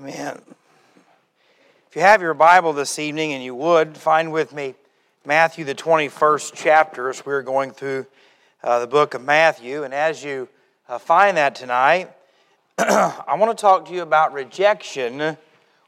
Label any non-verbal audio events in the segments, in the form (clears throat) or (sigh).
Amen. If you have your Bible this evening and you would, find with me Matthew, the 21st chapter, as we're going through uh, the book of Matthew. And as you uh, find that tonight, (clears throat) I want to talk to you about rejection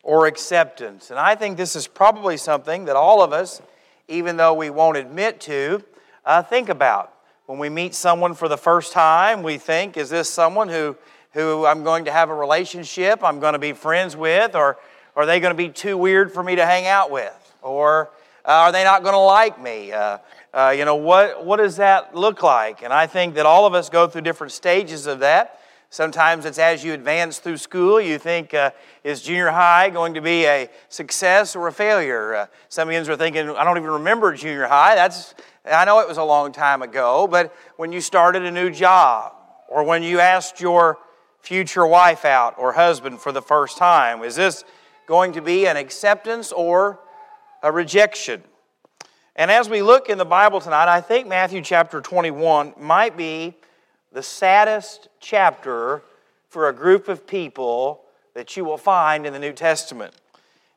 or acceptance. And I think this is probably something that all of us, even though we won't admit to, uh, think about. When we meet someone for the first time, we think, is this someone who, who I'm going to have a relationship, I'm going to be friends with, or, are they going to be too weird for me to hang out with? Or uh, are they not going to like me? Uh, uh, you know, what, what does that look like? And I think that all of us go through different stages of that. Sometimes it's as you advance through school, you think, uh, is junior high going to be a success or a failure? Uh, some of you are thinking, I don't even remember junior high. That's, I know it was a long time ago, but when you started a new job, or when you asked your future wife out or husband for the first time, is this going to be an acceptance or a rejection? And as we look in the Bible tonight, I think Matthew chapter 21 might be the saddest chapter for a group of people that you will find in the New Testament.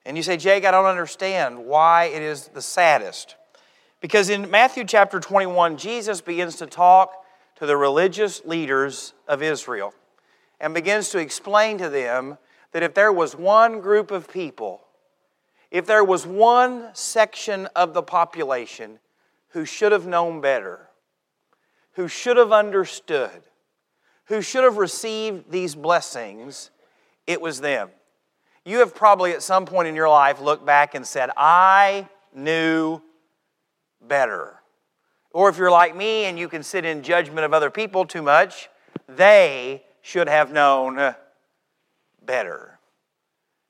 And you say, Jake, I don't understand why it is the saddest. Because in Matthew chapter 21, Jesus begins to talk to the religious leaders of Israel and begins to explain to them that if there was one group of people, if there was one section of the population who should have known better, who should have understood, who should have received these blessings, it was them. You have probably at some point in your life looked back and said, I knew better. Or if you're like me and you can sit in judgment of other people too much, they should have known better.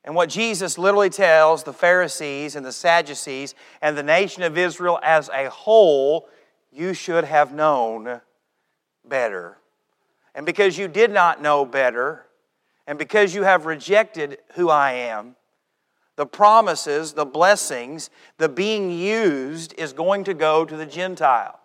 And what Jesus literally tells the Pharisees and the Sadducees and the nation of Israel as a whole you should have known better. And because you did not know better, and because you have rejected who I am, the promises, the blessings, the being used is going to go to the Gentiles.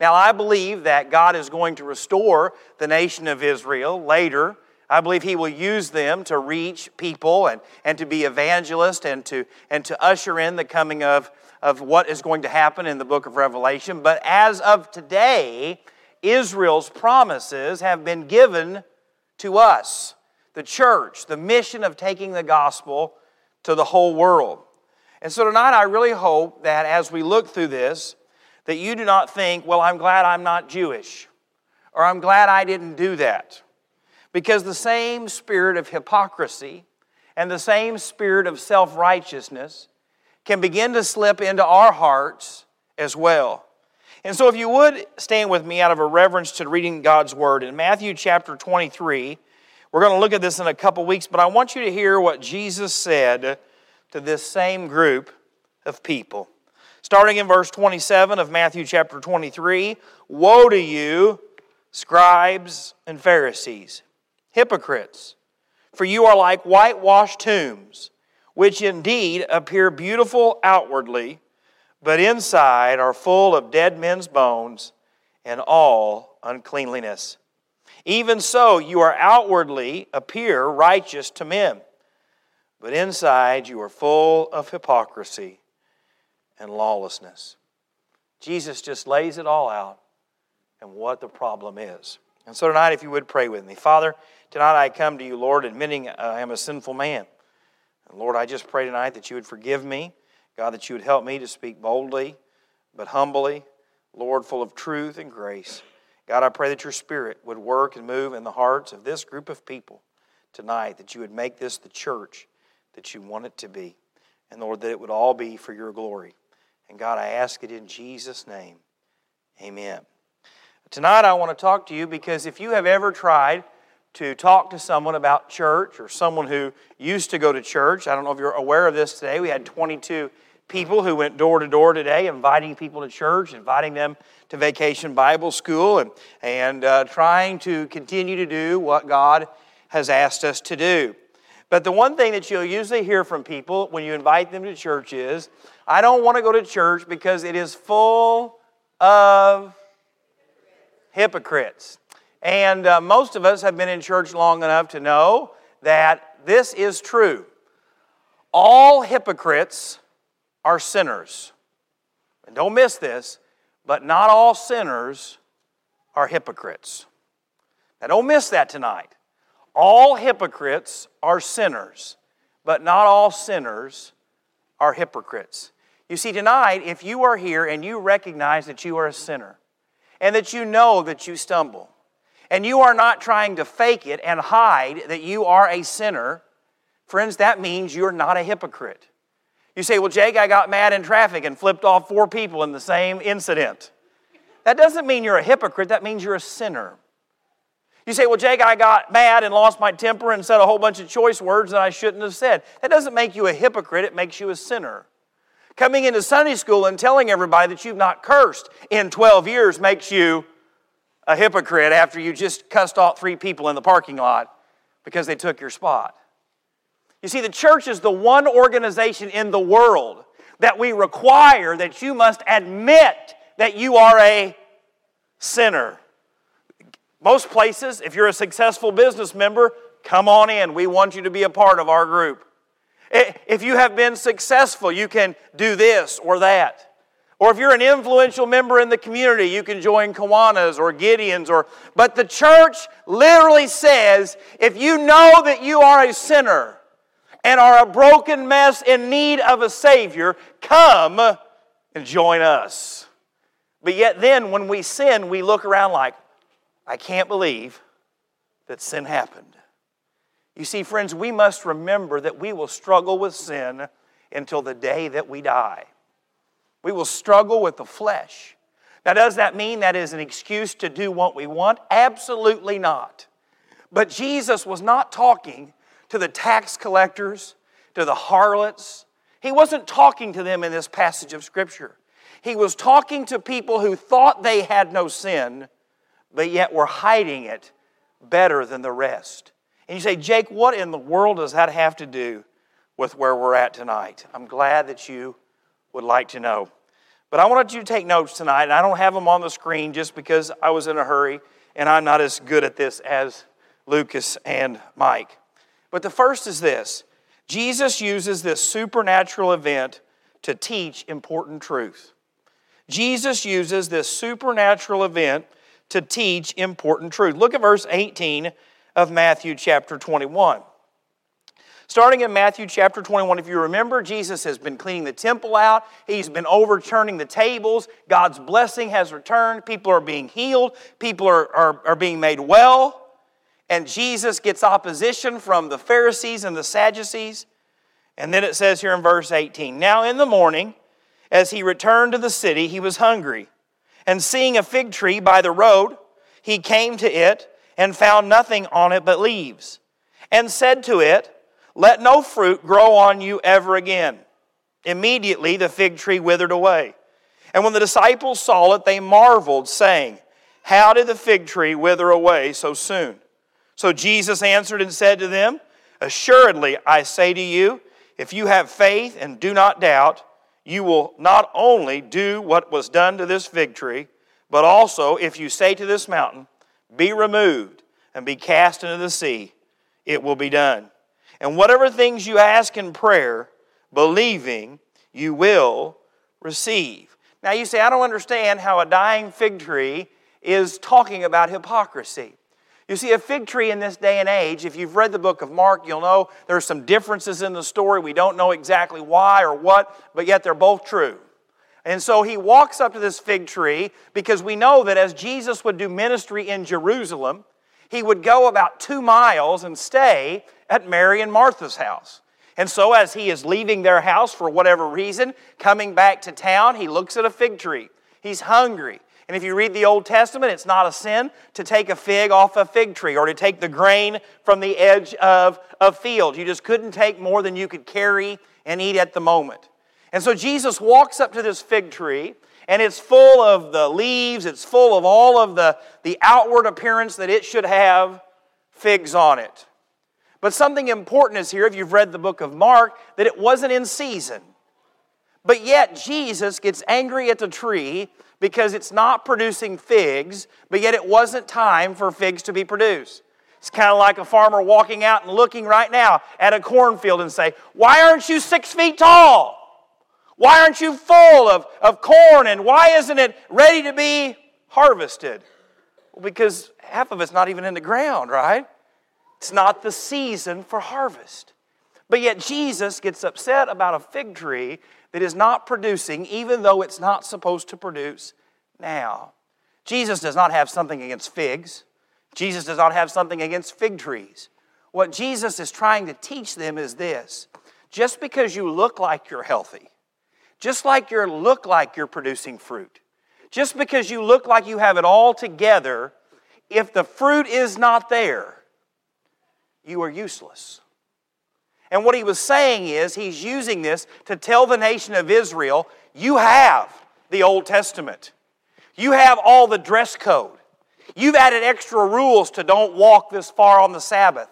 Now, I believe that God is going to restore the nation of Israel later. I believe He will use them to reach people and, and to be evangelists and to, and to usher in the coming of of what is going to happen in the book of Revelation. But as of today, Israel's promises have been given to us, the church, the mission of taking the gospel to the whole world. And so tonight, I really hope that as we look through this, that you do not think, well, I'm glad I'm not Jewish, or I'm glad I didn't do that. Because the same spirit of hypocrisy and the same spirit of self righteousness can begin to slip into our hearts as well. And so, if you would stand with me out of a reverence to reading God's Word in Matthew chapter 23, we're going to look at this in a couple weeks, but I want you to hear what Jesus said to this same group of people. Starting in verse 27 of Matthew chapter 23 Woe to you, scribes and Pharisees, hypocrites, for you are like whitewashed tombs which indeed appear beautiful outwardly, but inside are full of dead men's bones and all uncleanliness. Even so, you are outwardly appear righteous to men, but inside you are full of hypocrisy and lawlessness. Jesus just lays it all out and what the problem is. And so tonight, if you would pray with me. Father, tonight I come to you, Lord, admitting I am a sinful man. And Lord, I just pray tonight that you would forgive me. God, that you would help me to speak boldly, but humbly. Lord, full of truth and grace. God, I pray that your Spirit would work and move in the hearts of this group of people tonight, that you would make this the church that you want it to be. And Lord, that it would all be for your glory. And God, I ask it in Jesus' name. Amen. Tonight, I want to talk to you because if you have ever tried to talk to someone about church or someone who used to go to church. I don't know if you're aware of this today. We had 22 people who went door to door today, inviting people to church, inviting them to vacation Bible school, and, and uh, trying to continue to do what God has asked us to do. But the one thing that you'll usually hear from people when you invite them to church is, I don't want to go to church because it is full of hypocrites. And uh, most of us have been in church long enough to know that this is true. All hypocrites are sinners. And don't miss this, but not all sinners are hypocrites. Now, don't miss that tonight. All hypocrites are sinners, but not all sinners are hypocrites. You see, tonight, if you are here and you recognize that you are a sinner and that you know that you stumble, and you are not trying to fake it and hide that you are a sinner, friends, that means you're not a hypocrite. You say, Well, Jake, I got mad in traffic and flipped off four people in the same incident. That doesn't mean you're a hypocrite, that means you're a sinner. You say, Well, Jake, I got mad and lost my temper and said a whole bunch of choice words that I shouldn't have said. That doesn't make you a hypocrite, it makes you a sinner. Coming into Sunday school and telling everybody that you've not cursed in 12 years makes you a hypocrite after you just cussed off three people in the parking lot because they took your spot. You see, the church is the one organization in the world that we require that you must admit that you are a sinner. Most places, if you're a successful business member, come on in. We want you to be a part of our group. If you have been successful, you can do this or that. Or if you're an influential member in the community, you can join Kiwanis or Gideons or but the church literally says if you know that you are a sinner and are a broken mess in need of a savior, come and join us. But yet then when we sin, we look around like I can't believe that sin happened. You see, friends, we must remember that we will struggle with sin until the day that we die. We will struggle with the flesh. Now, does that mean that is an excuse to do what we want? Absolutely not. But Jesus was not talking to the tax collectors, to the harlots. He wasn't talking to them in this passage of Scripture. He was talking to people who thought they had no sin, but yet we're hiding it better than the rest. And you say, Jake, what in the world does that have to do with where we're at tonight? I'm glad that you would like to know. But I wanted you to take notes tonight, and I don't have them on the screen just because I was in a hurry and I'm not as good at this as Lucas and Mike. But the first is this Jesus uses this supernatural event to teach important truth. Jesus uses this supernatural event to teach important truth. Look at verse 18 of Matthew chapter 21. Starting in Matthew chapter 21, if you remember, Jesus has been cleaning the temple out. He's been overturning the tables. God's blessing has returned. People are being healed. People are, are, are being made well. And Jesus gets opposition from the Pharisees and the Sadducees. And then it says here in verse 18 Now in the morning, as he returned to the city, he was hungry. And seeing a fig tree by the road, he came to it and found nothing on it but leaves, and said to it, let no fruit grow on you ever again. Immediately the fig tree withered away. And when the disciples saw it, they marveled, saying, How did the fig tree wither away so soon? So Jesus answered and said to them, Assuredly, I say to you, if you have faith and do not doubt, you will not only do what was done to this fig tree, but also if you say to this mountain, Be removed and be cast into the sea, it will be done. And whatever things you ask in prayer, believing, you will receive. Now you say, I don't understand how a dying fig tree is talking about hypocrisy. You see, a fig tree in this day and age, if you've read the book of Mark, you'll know there are some differences in the story. We don't know exactly why or what, but yet they're both true. And so he walks up to this fig tree because we know that as Jesus would do ministry in Jerusalem, he would go about two miles and stay at Mary and Martha's house. And so, as he is leaving their house for whatever reason, coming back to town, he looks at a fig tree. He's hungry. And if you read the Old Testament, it's not a sin to take a fig off a fig tree or to take the grain from the edge of a field. You just couldn't take more than you could carry and eat at the moment. And so Jesus walks up to this fig tree, and it's full of the leaves, it's full of all of the, the outward appearance that it should have figs on it. But something important is here, if you've read the book of Mark, that it wasn't in season. But yet Jesus gets angry at the tree because it's not producing figs, but yet it wasn't time for figs to be produced. It's kind of like a farmer walking out and looking right now at a cornfield and say, Why aren't you six feet tall? Why aren't you full of, of corn? And why isn't it ready to be harvested? Well, because half of it's not even in the ground, right? It's not the season for harvest. But yet Jesus gets upset about a fig tree that is not producing, even though it's not supposed to produce now. Jesus does not have something against figs. Jesus does not have something against fig trees. What Jesus is trying to teach them is this just because you look like you're healthy, just like you look like you're producing fruit, just because you look like you have it all together, if the fruit is not there, you are useless. And what he was saying is, he's using this to tell the nation of Israel, you have the Old Testament. You have all the dress code. You've added extra rules to don't walk this far on the Sabbath.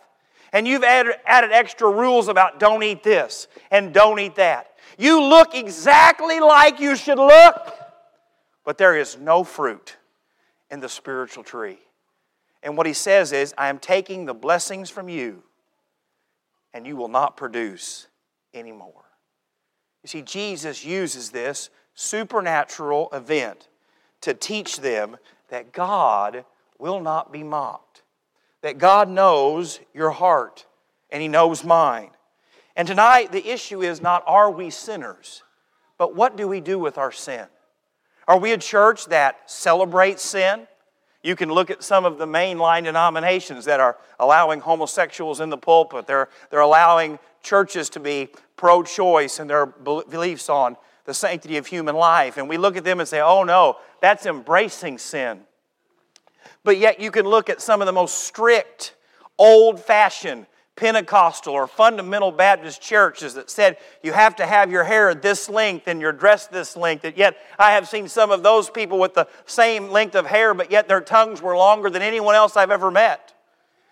And you've added, added extra rules about don't eat this and don't eat that. You look exactly like you should look, but there is no fruit in the spiritual tree. And what he says is, I am taking the blessings from you, and you will not produce anymore. You see, Jesus uses this supernatural event to teach them that God will not be mocked, that God knows your heart, and He knows mine. And tonight, the issue is not are we sinners, but what do we do with our sin? Are we a church that celebrates sin? You can look at some of the mainline denominations that are allowing homosexuals in the pulpit. They're, they're allowing churches to be pro choice in their beliefs on the sanctity of human life. And we look at them and say, oh no, that's embracing sin. But yet you can look at some of the most strict, old fashioned, Pentecostal or fundamental Baptist churches that said you have to have your hair this length and your dress this length. And yet I have seen some of those people with the same length of hair, but yet their tongues were longer than anyone else I've ever met.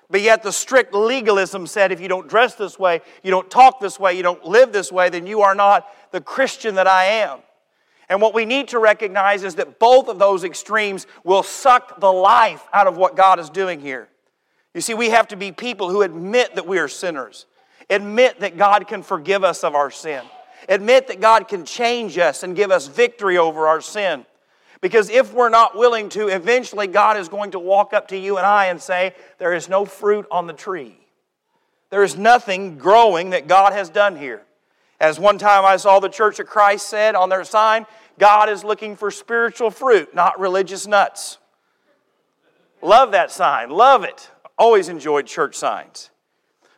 But yet the strict legalism said if you don't dress this way, you don't talk this way, you don't live this way, then you are not the Christian that I am. And what we need to recognize is that both of those extremes will suck the life out of what God is doing here. You see, we have to be people who admit that we are sinners, admit that God can forgive us of our sin, admit that God can change us and give us victory over our sin. Because if we're not willing to, eventually God is going to walk up to you and I and say, There is no fruit on the tree. There is nothing growing that God has done here. As one time I saw the Church of Christ said on their sign, God is looking for spiritual fruit, not religious nuts. Love that sign, love it. Always enjoyed church signs.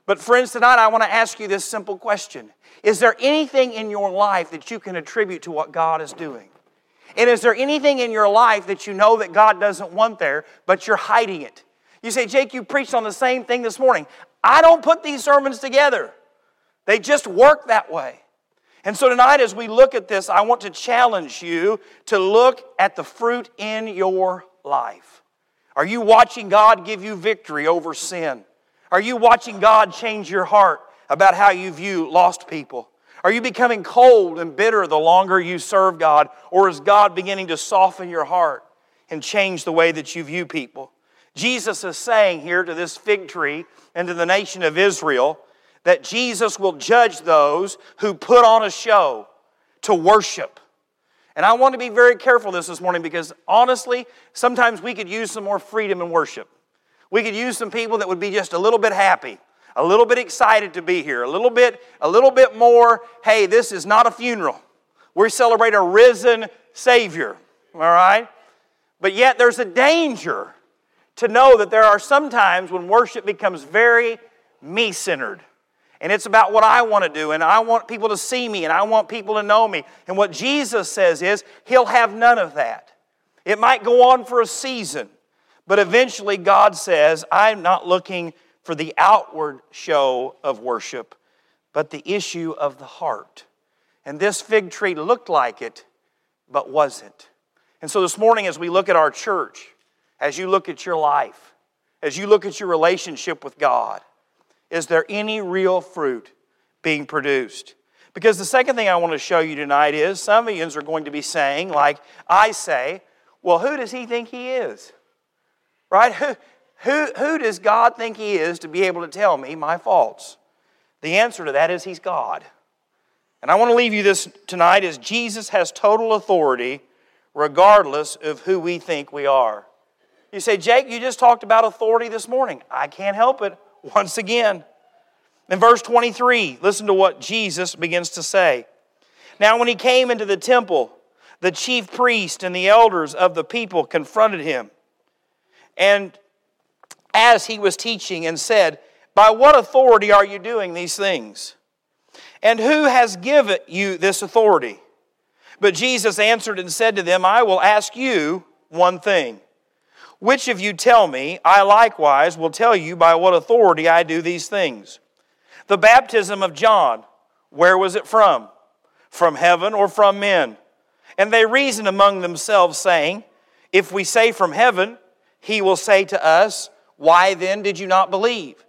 But, friends, tonight I want to ask you this simple question Is there anything in your life that you can attribute to what God is doing? And is there anything in your life that you know that God doesn't want there, but you're hiding it? You say, Jake, you preached on the same thing this morning. I don't put these sermons together, they just work that way. And so tonight, as we look at this, I want to challenge you to look at the fruit in your life. Are you watching God give you victory over sin? Are you watching God change your heart about how you view lost people? Are you becoming cold and bitter the longer you serve God? Or is God beginning to soften your heart and change the way that you view people? Jesus is saying here to this fig tree and to the nation of Israel that Jesus will judge those who put on a show to worship and I want to be very careful this this morning because honestly, sometimes we could use some more freedom in worship. We could use some people that would be just a little bit happy, a little bit excited to be here, a little bit, a little bit more, hey, this is not a funeral. We celebrate a risen Savior, all right? But yet there's a danger to know that there are some times when worship becomes very me centered and it's about what I want to do, and I want people to see me, and I want people to know me. And what Jesus says is, He'll have none of that. It might go on for a season, but eventually God says, I'm not looking for the outward show of worship, but the issue of the heart. And this fig tree looked like it, but wasn't. And so this morning, as we look at our church, as you look at your life, as you look at your relationship with God, is there any real fruit being produced? Because the second thing I want to show you tonight is some of you are going to be saying, like I say, well, who does he think he is? Right? Who, Who, who does God think He is to be able to tell me my faults? The answer to that is He's God. And I want to leave you this tonight is Jesus has total authority regardless of who we think we are. You say, Jake, you just talked about authority this morning. I can't help it. Once again. In verse 23, listen to what Jesus begins to say. Now, when he came into the temple, the chief priest and the elders of the people confronted him. And as he was teaching, and said, By what authority are you doing these things? And who has given you this authority? But Jesus answered and said to them, I will ask you one thing. Which of you tell me, I likewise will tell you by what authority I do these things. The baptism of John, where was it from? From heaven or from men? And they reasoned among themselves, saying, If we say from heaven, he will say to us, Why then did you not believe?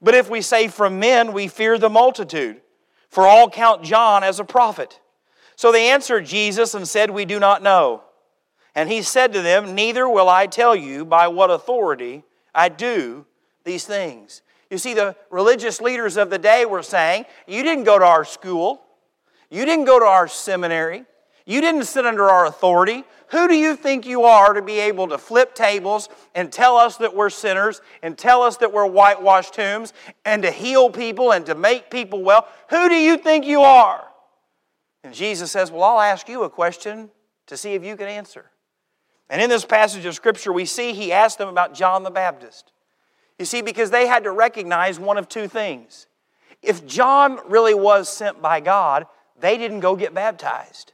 But if we say from men, we fear the multitude for all count John as a prophet. So they answered Jesus and said, We do not know. And he said to them, Neither will I tell you by what authority I do these things. You see, the religious leaders of the day were saying, You didn't go to our school, you didn't go to our seminary, you didn't sit under our authority. Who do you think you are to be able to flip tables and tell us that we're sinners and tell us that we're whitewashed tombs and to heal people and to make people well? Who do you think you are? And Jesus says, Well, I'll ask you a question to see if you can answer. And in this passage of Scripture, we see he asked them about John the Baptist. You see, because they had to recognize one of two things. If John really was sent by God, they didn't go get baptized.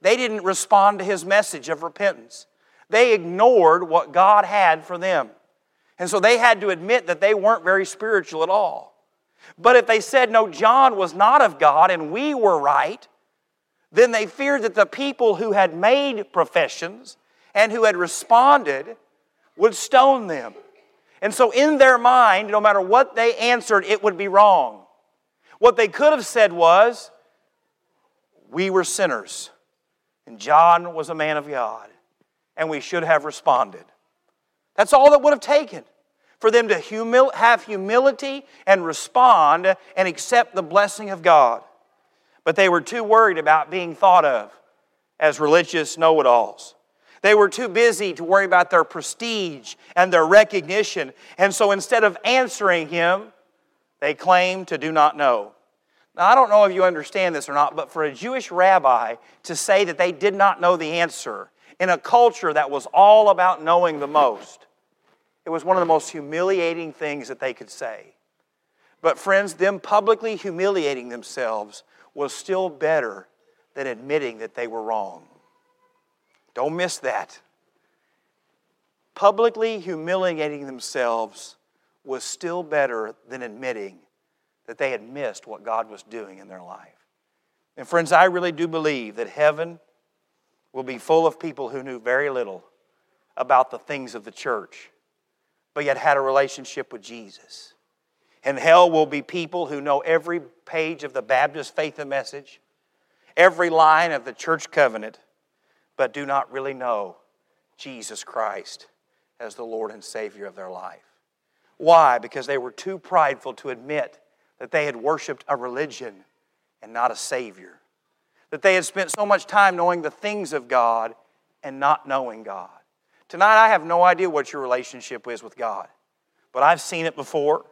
They didn't respond to his message of repentance. They ignored what God had for them. And so they had to admit that they weren't very spiritual at all. But if they said, no, John was not of God and we were right, then they feared that the people who had made professions and who had responded would stone them. And so, in their mind, no matter what they answered, it would be wrong. What they could have said was, We were sinners. And John was a man of God, and we should have responded. That's all that would have taken for them to humil- have humility and respond and accept the blessing of God. But they were too worried about being thought of as religious know it alls. They were too busy to worry about their prestige and their recognition. And so instead of answering him, they claimed to do not know. Now, I don't know if you understand this or not, but for a Jewish rabbi to say that they did not know the answer in a culture that was all about knowing the most, it was one of the most humiliating things that they could say. But, friends, them publicly humiliating themselves was still better than admitting that they were wrong. Don't miss that. Publicly humiliating themselves was still better than admitting that they had missed what God was doing in their life. And friends, I really do believe that heaven will be full of people who knew very little about the things of the church, but yet had a relationship with Jesus. And hell will be people who know every page of the Baptist faith and message, every line of the church covenant, but do not really know Jesus Christ as the Lord and Savior of their life. Why? Because they were too prideful to admit that they had worshiped a religion and not a Savior. That they had spent so much time knowing the things of God and not knowing God. Tonight, I have no idea what your relationship is with God, but I've seen it before.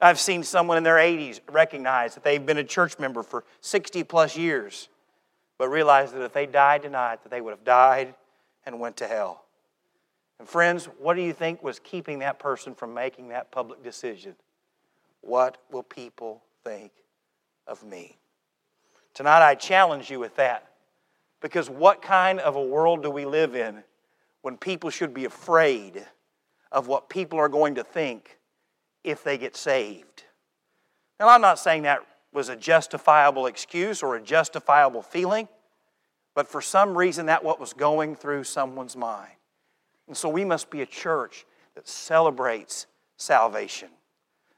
I've seen someone in their 80s recognize that they've been a church member for 60 plus years, but realized that if they died tonight, that they would have died and went to hell. And friends, what do you think was keeping that person from making that public decision? What will people think of me? Tonight, I challenge you with that. Because what kind of a world do we live in when people should be afraid of what people are going to think if they get saved? Now, I'm not saying that was a justifiable excuse or a justifiable feeling, but for some reason, that what was going through someone's mind. And so we must be a church that celebrates salvation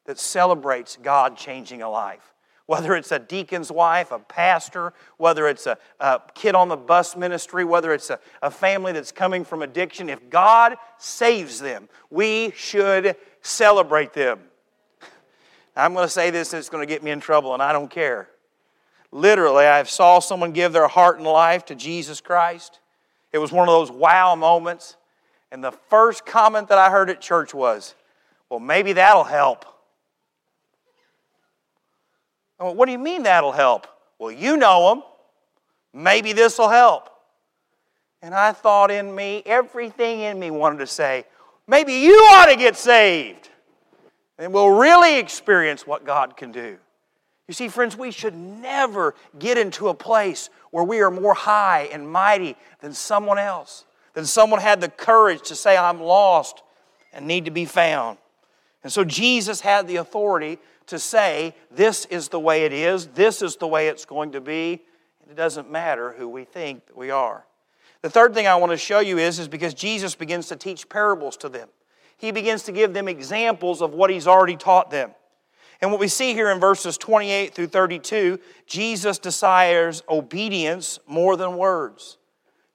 that celebrates God changing a life. whether it's a deacon's wife, a pastor, whether it's a, a kid on the bus ministry, whether it's a, a family that's coming from addiction, if God saves them, we should celebrate them. I'm going to say this and it's going to get me in trouble, and I don't care. Literally, I saw someone give their heart and life to Jesus Christ. It was one of those wow moments. And the first comment that I heard at church was, Well, maybe that'll help. I Went, what do you mean that'll help? Well, you know them. Maybe this will help. And I thought in me, everything in me wanted to say, maybe you ought to get saved. And we'll really experience what God can do. You see, friends, we should never get into a place where we are more high and mighty than someone else, than someone had the courage to say, I'm lost and need to be found. And so Jesus had the authority to say, this is the way it is, this is the way it's going to be, and it doesn't matter who we think we are. The third thing I want to show you is, is because Jesus begins to teach parables to them. He begins to give them examples of what he's already taught them. And what we see here in verses 28 through 32, Jesus desires obedience more than words.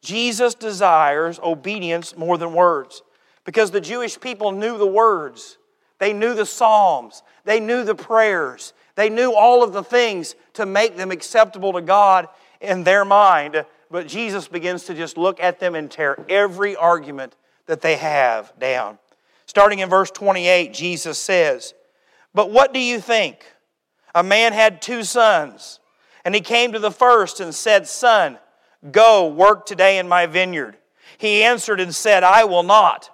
Jesus desires obedience more than words because the Jewish people knew the words. They knew the Psalms. They knew the prayers. They knew all of the things to make them acceptable to God in their mind. But Jesus begins to just look at them and tear every argument that they have down. Starting in verse 28, Jesus says, But what do you think? A man had two sons, and he came to the first and said, Son, go work today in my vineyard. He answered and said, I will not.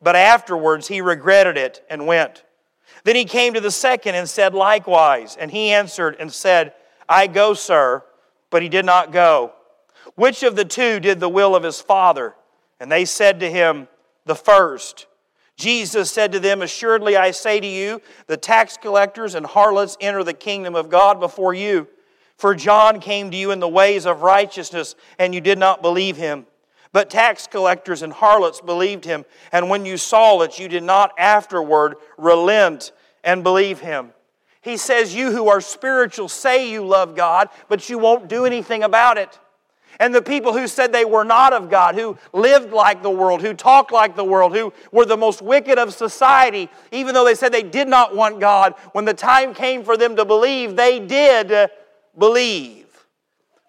But afterwards he regretted it and went. Then he came to the second and said likewise. And he answered and said, I go, sir. But he did not go. Which of the two did the will of his father? And they said to him, The first. Jesus said to them, Assuredly I say to you, the tax collectors and harlots enter the kingdom of God before you. For John came to you in the ways of righteousness, and you did not believe him. But tax collectors and harlots believed him, and when you saw it, you did not afterward relent and believe him. He says, You who are spiritual say you love God, but you won't do anything about it. And the people who said they were not of God, who lived like the world, who talked like the world, who were the most wicked of society, even though they said they did not want God, when the time came for them to believe, they did believe.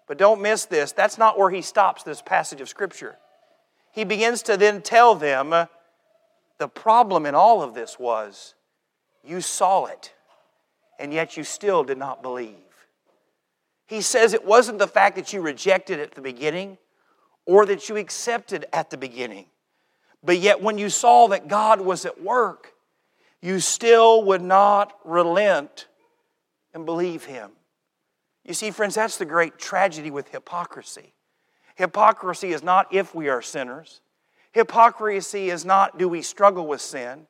But don't miss this. That's not where he stops this passage of Scripture. He begins to then tell them the problem in all of this was you saw it, and yet you still did not believe. He says it wasn't the fact that you rejected at the beginning or that you accepted at the beginning, but yet when you saw that God was at work, you still would not relent and believe Him. You see, friends, that's the great tragedy with hypocrisy. Hypocrisy is not if we are sinners. Hypocrisy is not do we struggle with sin.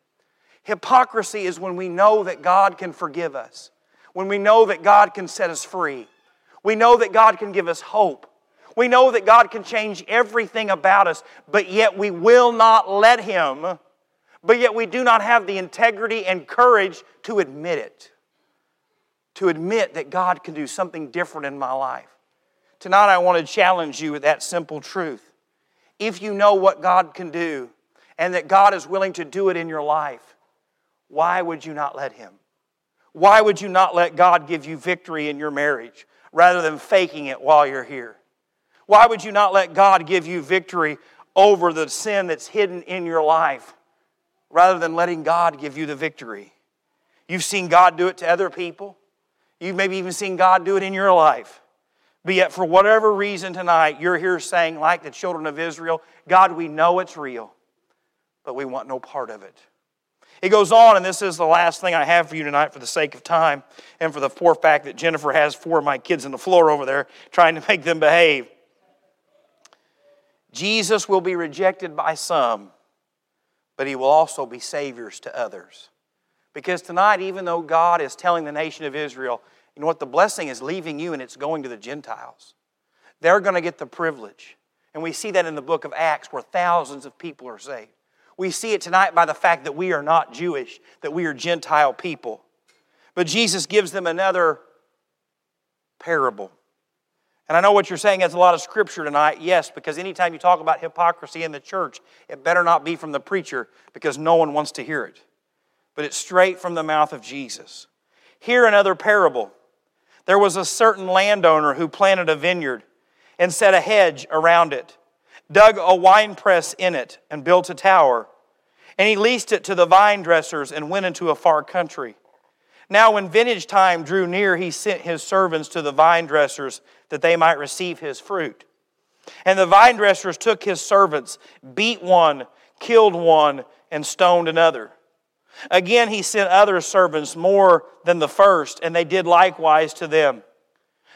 Hypocrisy is when we know that God can forgive us, when we know that God can set us free. We know that God can give us hope. We know that God can change everything about us, but yet we will not let Him, but yet we do not have the integrity and courage to admit it to admit that God can do something different in my life. Tonight, I want to challenge you with that simple truth. If you know what God can do and that God is willing to do it in your life, why would you not let Him? Why would you not let God give you victory in your marriage rather than faking it while you're here? Why would you not let God give you victory over the sin that's hidden in your life rather than letting God give you the victory? You've seen God do it to other people. You've maybe even seen God do it in your life. But yet, for whatever reason tonight, you're here saying, like the children of Israel, God, we know it's real, but we want no part of it. It goes on, and this is the last thing I have for you tonight for the sake of time and for the poor fact that Jennifer has four of my kids on the floor over there trying to (laughs) make them behave. Jesus will be rejected by some, but he will also be saviors to others. Because tonight, even though God is telling the nation of Israel, you know what, the blessing is leaving you and it's going to the Gentiles. They're going to get the privilege. And we see that in the book of Acts where thousands of people are saved. We see it tonight by the fact that we are not Jewish, that we are Gentile people. But Jesus gives them another parable. And I know what you're saying has a lot of scripture tonight. Yes, because anytime you talk about hypocrisy in the church, it better not be from the preacher because no one wants to hear it. But it's straight from the mouth of Jesus. Here, another parable. There was a certain landowner who planted a vineyard and set a hedge around it, dug a winepress in it, and built a tower. And he leased it to the vine dressers and went into a far country. Now, when vintage time drew near, he sent his servants to the vine dressers that they might receive his fruit. And the vine dressers took his servants, beat one, killed one, and stoned another. Again, he sent other servants more than the first, and they did likewise to them.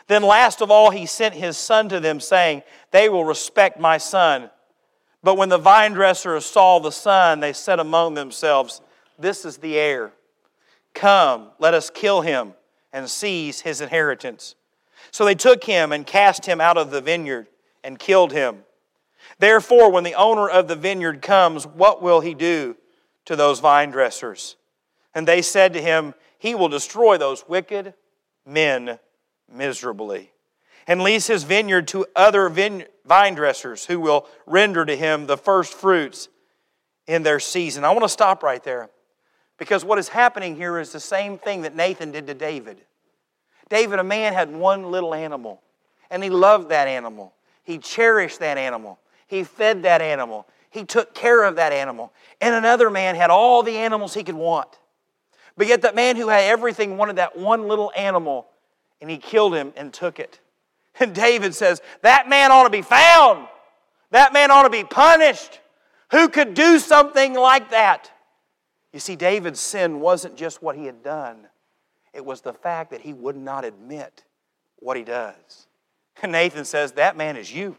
Then, last of all, he sent his son to them, saying, They will respect my son. But when the vine dressers saw the son, they said among themselves, This is the heir. Come, let us kill him and seize his inheritance. So they took him and cast him out of the vineyard and killed him. Therefore, when the owner of the vineyard comes, what will he do to those vine dressers? And they said to him, He will destroy those wicked men miserably and lease his vineyard to other vine dressers who will render to him the first fruits in their season. I want to stop right there because what is happening here is the same thing that Nathan did to David. David, a man, had one little animal, and he loved that animal. He cherished that animal. He fed that animal. He took care of that animal. And another man had all the animals he could want. But yet, that man who had everything wanted that one little animal and he killed him and took it. And David says, That man ought to be found. That man ought to be punished. Who could do something like that? You see, David's sin wasn't just what he had done, it was the fact that he would not admit what he does. And Nathan says, That man is you.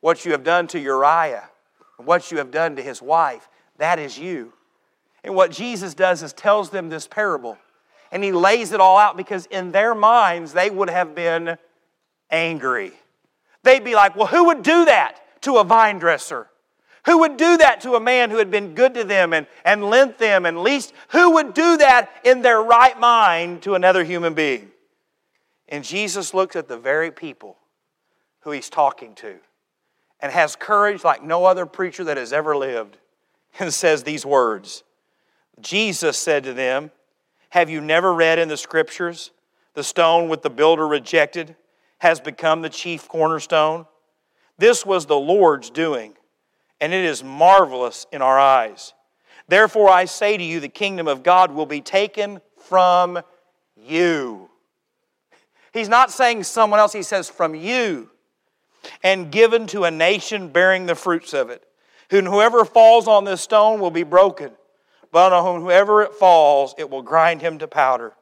What you have done to Uriah, what you have done to his wife, that is you. And what Jesus does is tells them this parable and he lays it all out because in their minds they would have been angry. They'd be like, well, who would do that to a vine dresser? Who would do that to a man who had been good to them and, and lent them and least? Who would do that in their right mind to another human being? And Jesus looks at the very people who he's talking to and has courage like no other preacher that has ever lived (laughs) and says these words Jesus said to them, have you never read in the scriptures, the stone with the builder rejected has become the chief cornerstone? This was the Lord's doing, and it is marvelous in our eyes. Therefore, I say to you, the kingdom of God will be taken from you. He's not saying someone else, he says from you, and given to a nation bearing the fruits of it. Whoever falls on this stone will be broken but on whoever it falls, it will grind him to powder.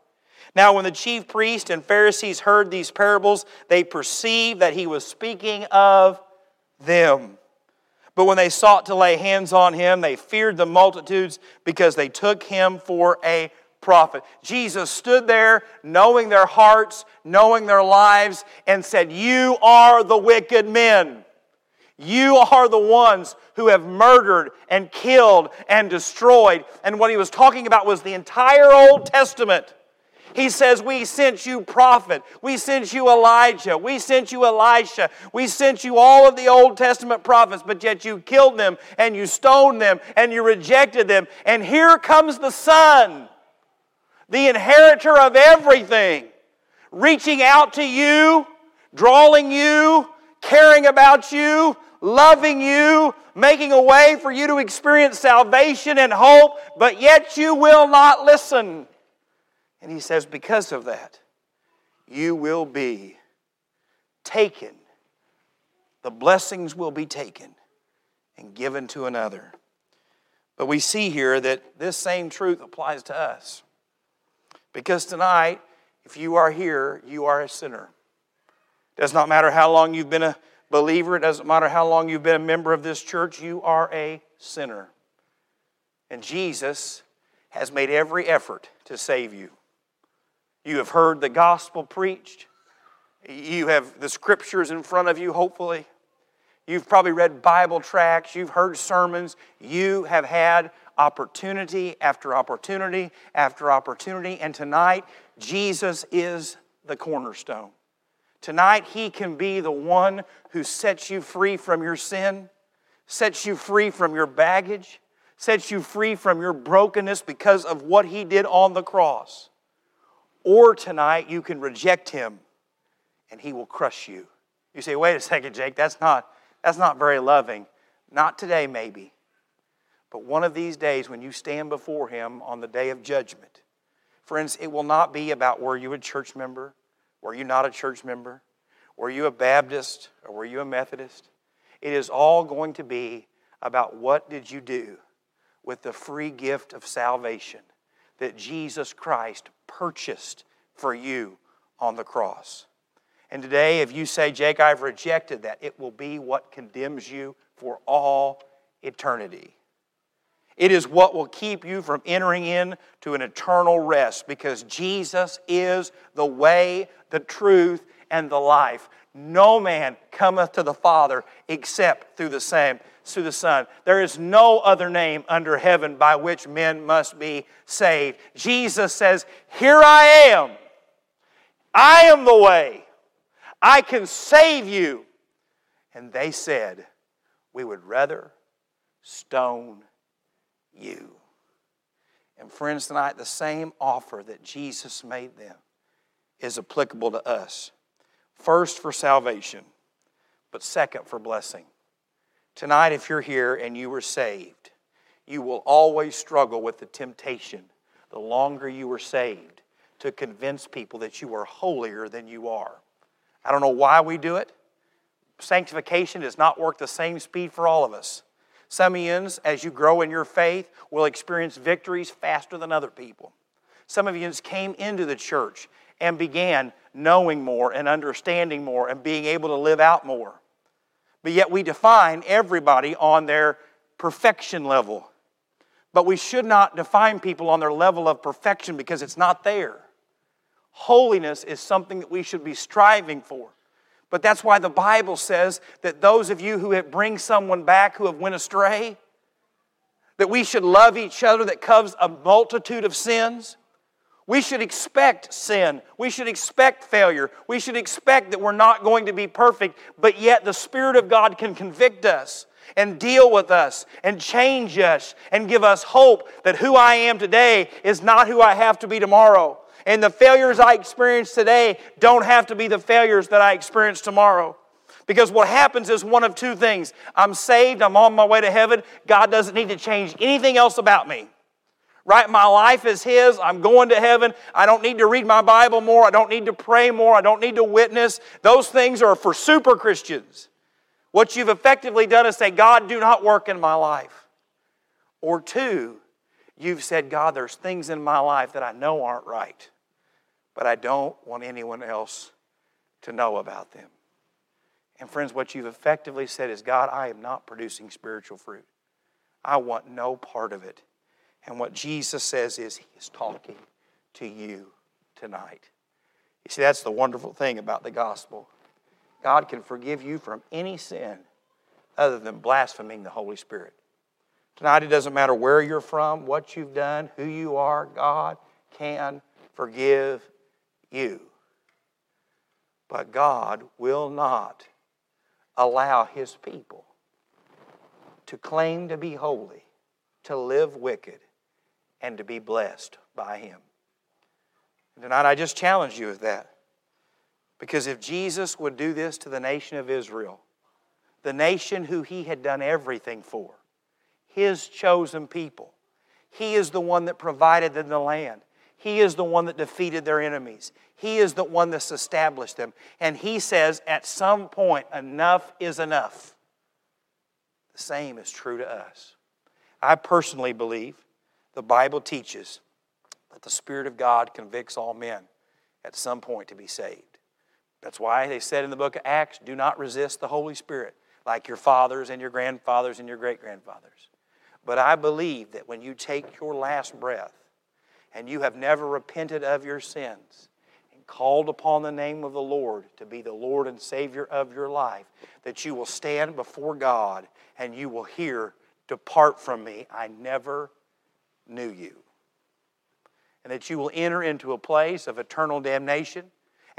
Now, when the chief priests and Pharisees heard these parables, they perceived that he was speaking of them. But when they sought to lay hands on him, they feared the multitudes because they took him for a prophet. Jesus stood there, knowing their hearts, knowing their lives, and said, You are the wicked men. You are the ones who have murdered and killed and destroyed. And what he was talking about was the entire Old Testament. He says, We sent you prophet. We sent you Elijah. We sent you Elisha. We sent you all of the Old Testament prophets, but yet you killed them and you stoned them and you rejected them. And here comes the Son, the inheritor of everything, reaching out to you, drawing you, caring about you, loving you, making a way for you to experience salvation and hope, but yet you will not listen. And he says, because of that, you will be taken. The blessings will be taken and given to another. But we see here that this same truth applies to us. Because tonight, if you are here, you are a sinner. It does not matter how long you've been a believer, it doesn't matter how long you've been a member of this church, you are a sinner. And Jesus has made every effort to save you. You have heard the gospel preached. You have the scriptures in front of you, hopefully. You've probably read Bible tracts. You've heard sermons. You have had opportunity after opportunity after opportunity. And tonight, Jesus is the cornerstone. Tonight, He can be the one who sets you free from your sin, sets you free from your baggage, sets you free from your brokenness because of what He did on the cross. Or tonight, you can reject Him and He will crush you. You say, wait a second, Jake, that's not, that's not very loving. Not today, maybe. But one of these days, when you stand before Him on the day of judgment, friends, it will not be about were you a church member? Were you not a church member? Were you a Baptist or were you a Methodist? It is all going to be about what did you do with the free gift of salvation that Jesus Christ purchased for you on the cross. And today, if you say, Jake, I've rejected that, it will be what condemns you for all eternity. It is what will keep you from entering into an eternal rest because Jesus is the way, the truth, and the life. No man cometh to the Father except through the same through the Son. There is no other name under heaven by which men must be saved. Jesus says, Here I am. I am the way. I can save you. And they said, We would rather stone you. And friends, tonight, the same offer that Jesus made them is applicable to us. First, for salvation, but second, for blessing. Tonight, if you're here and you were saved, you will always struggle with the temptation, the longer you were saved, to convince people that you are holier than you are. I don't know why we do it. Sanctification does not work the same speed for all of us. Some of you, as you grow in your faith, will experience victories faster than other people. Some of you came into the church and began knowing more and understanding more and being able to live out more. But yet we define everybody on their perfection level. But we should not define people on their level of perfection because it's not there. Holiness is something that we should be striving for. But that's why the Bible says that those of you who have bring someone back who have went astray, that we should love each other that covers a multitude of sins. We should expect sin. We should expect failure. We should expect that we're not going to be perfect, but yet the Spirit of God can convict us and deal with us and change us and give us hope that who I am today is not who I have to be tomorrow. And the failures I experience today don't have to be the failures that I experience tomorrow. Because what happens is one of two things I'm saved, I'm on my way to heaven. God doesn't need to change anything else about me. Right? My life is His. I'm going to heaven. I don't need to read my Bible more. I don't need to pray more. I don't need to witness. Those things are for super Christians. What you've effectively done is say, God, do not work in my life. Or two, You've said, God, there's things in my life that I know aren't right, but I don't want anyone else to know about them. And friends, what you've effectively said is, God, I am not producing spiritual fruit. I want no part of it. And what Jesus says is, He is talking to you tonight. You see, that's the wonderful thing about the gospel. God can forgive you from any sin other than blaspheming the Holy Spirit. Tonight, it doesn't matter where you're from, what you've done, who you are, God can forgive you. But God will not allow His people to claim to be holy, to live wicked, and to be blessed by Him. And tonight, I just challenge you with that. Because if Jesus would do this to the nation of Israel, the nation who He had done everything for, his chosen people. He is the one that provided them the land. He is the one that defeated their enemies. He is the one that's established them. And He says at some point, enough is enough. The same is true to us. I personally believe the Bible teaches that the Spirit of God convicts all men at some point to be saved. That's why they said in the book of Acts do not resist the Holy Spirit like your fathers and your grandfathers and your great grandfathers. But I believe that when you take your last breath and you have never repented of your sins and called upon the name of the Lord to be the Lord and Savior of your life, that you will stand before God and you will hear, Depart from me, I never knew you. And that you will enter into a place of eternal damnation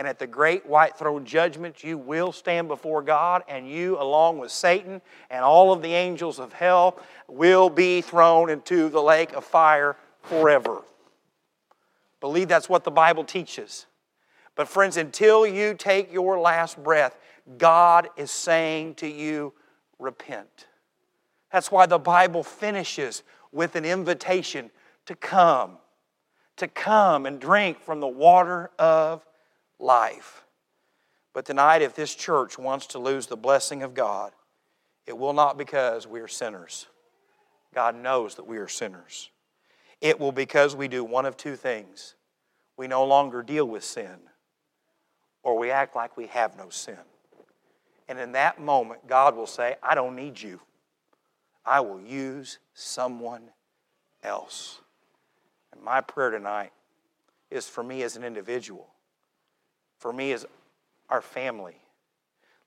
And at the great white throne judgment, you will stand before God, and you, along with Satan and all of the angels of hell, will be thrown into the lake of fire forever. Believe that's what the Bible teaches. But, friends, until you take your last breath, God is saying to you, repent. That's why the Bible finishes with an invitation to come, to come and drink from the water of life. But tonight, if this church wants to lose the blessing of God, it will not because we are sinners. God knows that we are sinners. It will because we do one of two things. We no longer deal with sin, or we act like we have no sin. And in that moment, God will say, I don't need you. I will use someone else. And my prayer tonight is for me as an individual, for me as our family.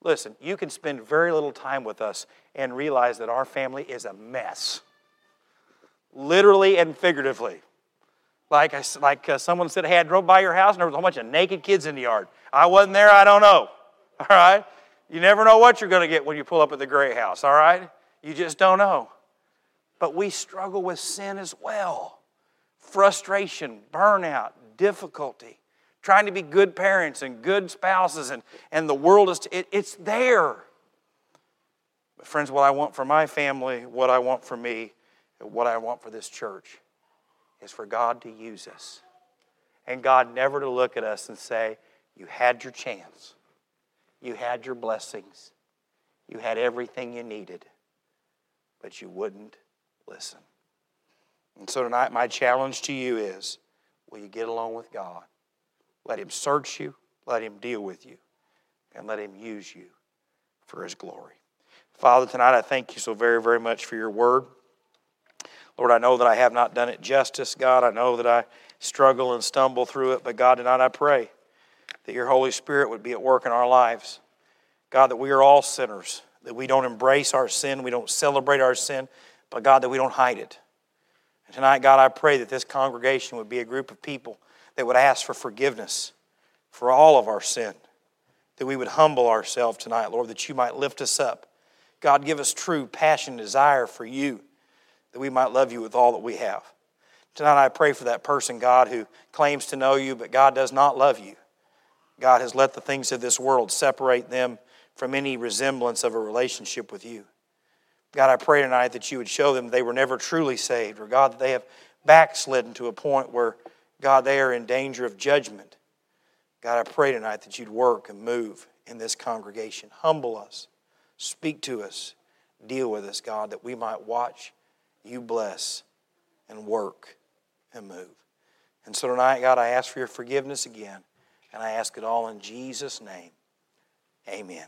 Listen, you can spend very little time with us and realize that our family is a mess, literally and figuratively. Like, I, like uh, someone said, hey, I drove by your house and there was a whole bunch of naked kids in the yard. I wasn't there, I don't know. (laughs) All right? You never know what you're going to get when you pull up at the gray house, all right? You just don't know. But we struggle with sin as well frustration, burnout, difficulty, trying to be good parents and good spouses, and, and the world is, it, it's there. But, friends, what I want for my family, what I want for me, what I want for this church is for God to use us. And God never to look at us and say, You had your chance, you had your blessings, you had everything you needed, but you wouldn't listen. And so tonight, my challenge to you is will you get along with God? Let Him search you, let Him deal with you, and let Him use you for His glory. Father, tonight I thank you so very, very much for your word. Lord, I know that I have not done it justice, God. I know that I struggle and stumble through it, but God, tonight I pray that your Holy Spirit would be at work in our lives. God, that we are all sinners, that we don't embrace our sin, we don't celebrate our sin, but God, that we don't hide it. And tonight, God, I pray that this congregation would be a group of people that would ask for forgiveness for all of our sin, that we would humble ourselves tonight, Lord, that you might lift us up. God, give us true passion, desire for you, that we might love you with all that we have. Tonight, I pray for that person, God, who claims to know you, but God does not love you. God has let the things of this world separate them from any resemblance of a relationship with you. God, I pray tonight that you would show them they were never truly saved, or God, that they have backslidden to a point where, God, they are in danger of judgment. God, I pray tonight that you'd work and move in this congregation. Humble us, speak to us, deal with us, God, that we might watch you bless and work and move. And so tonight, God, I ask for your forgiveness again, and I ask it all in Jesus' name. Amen.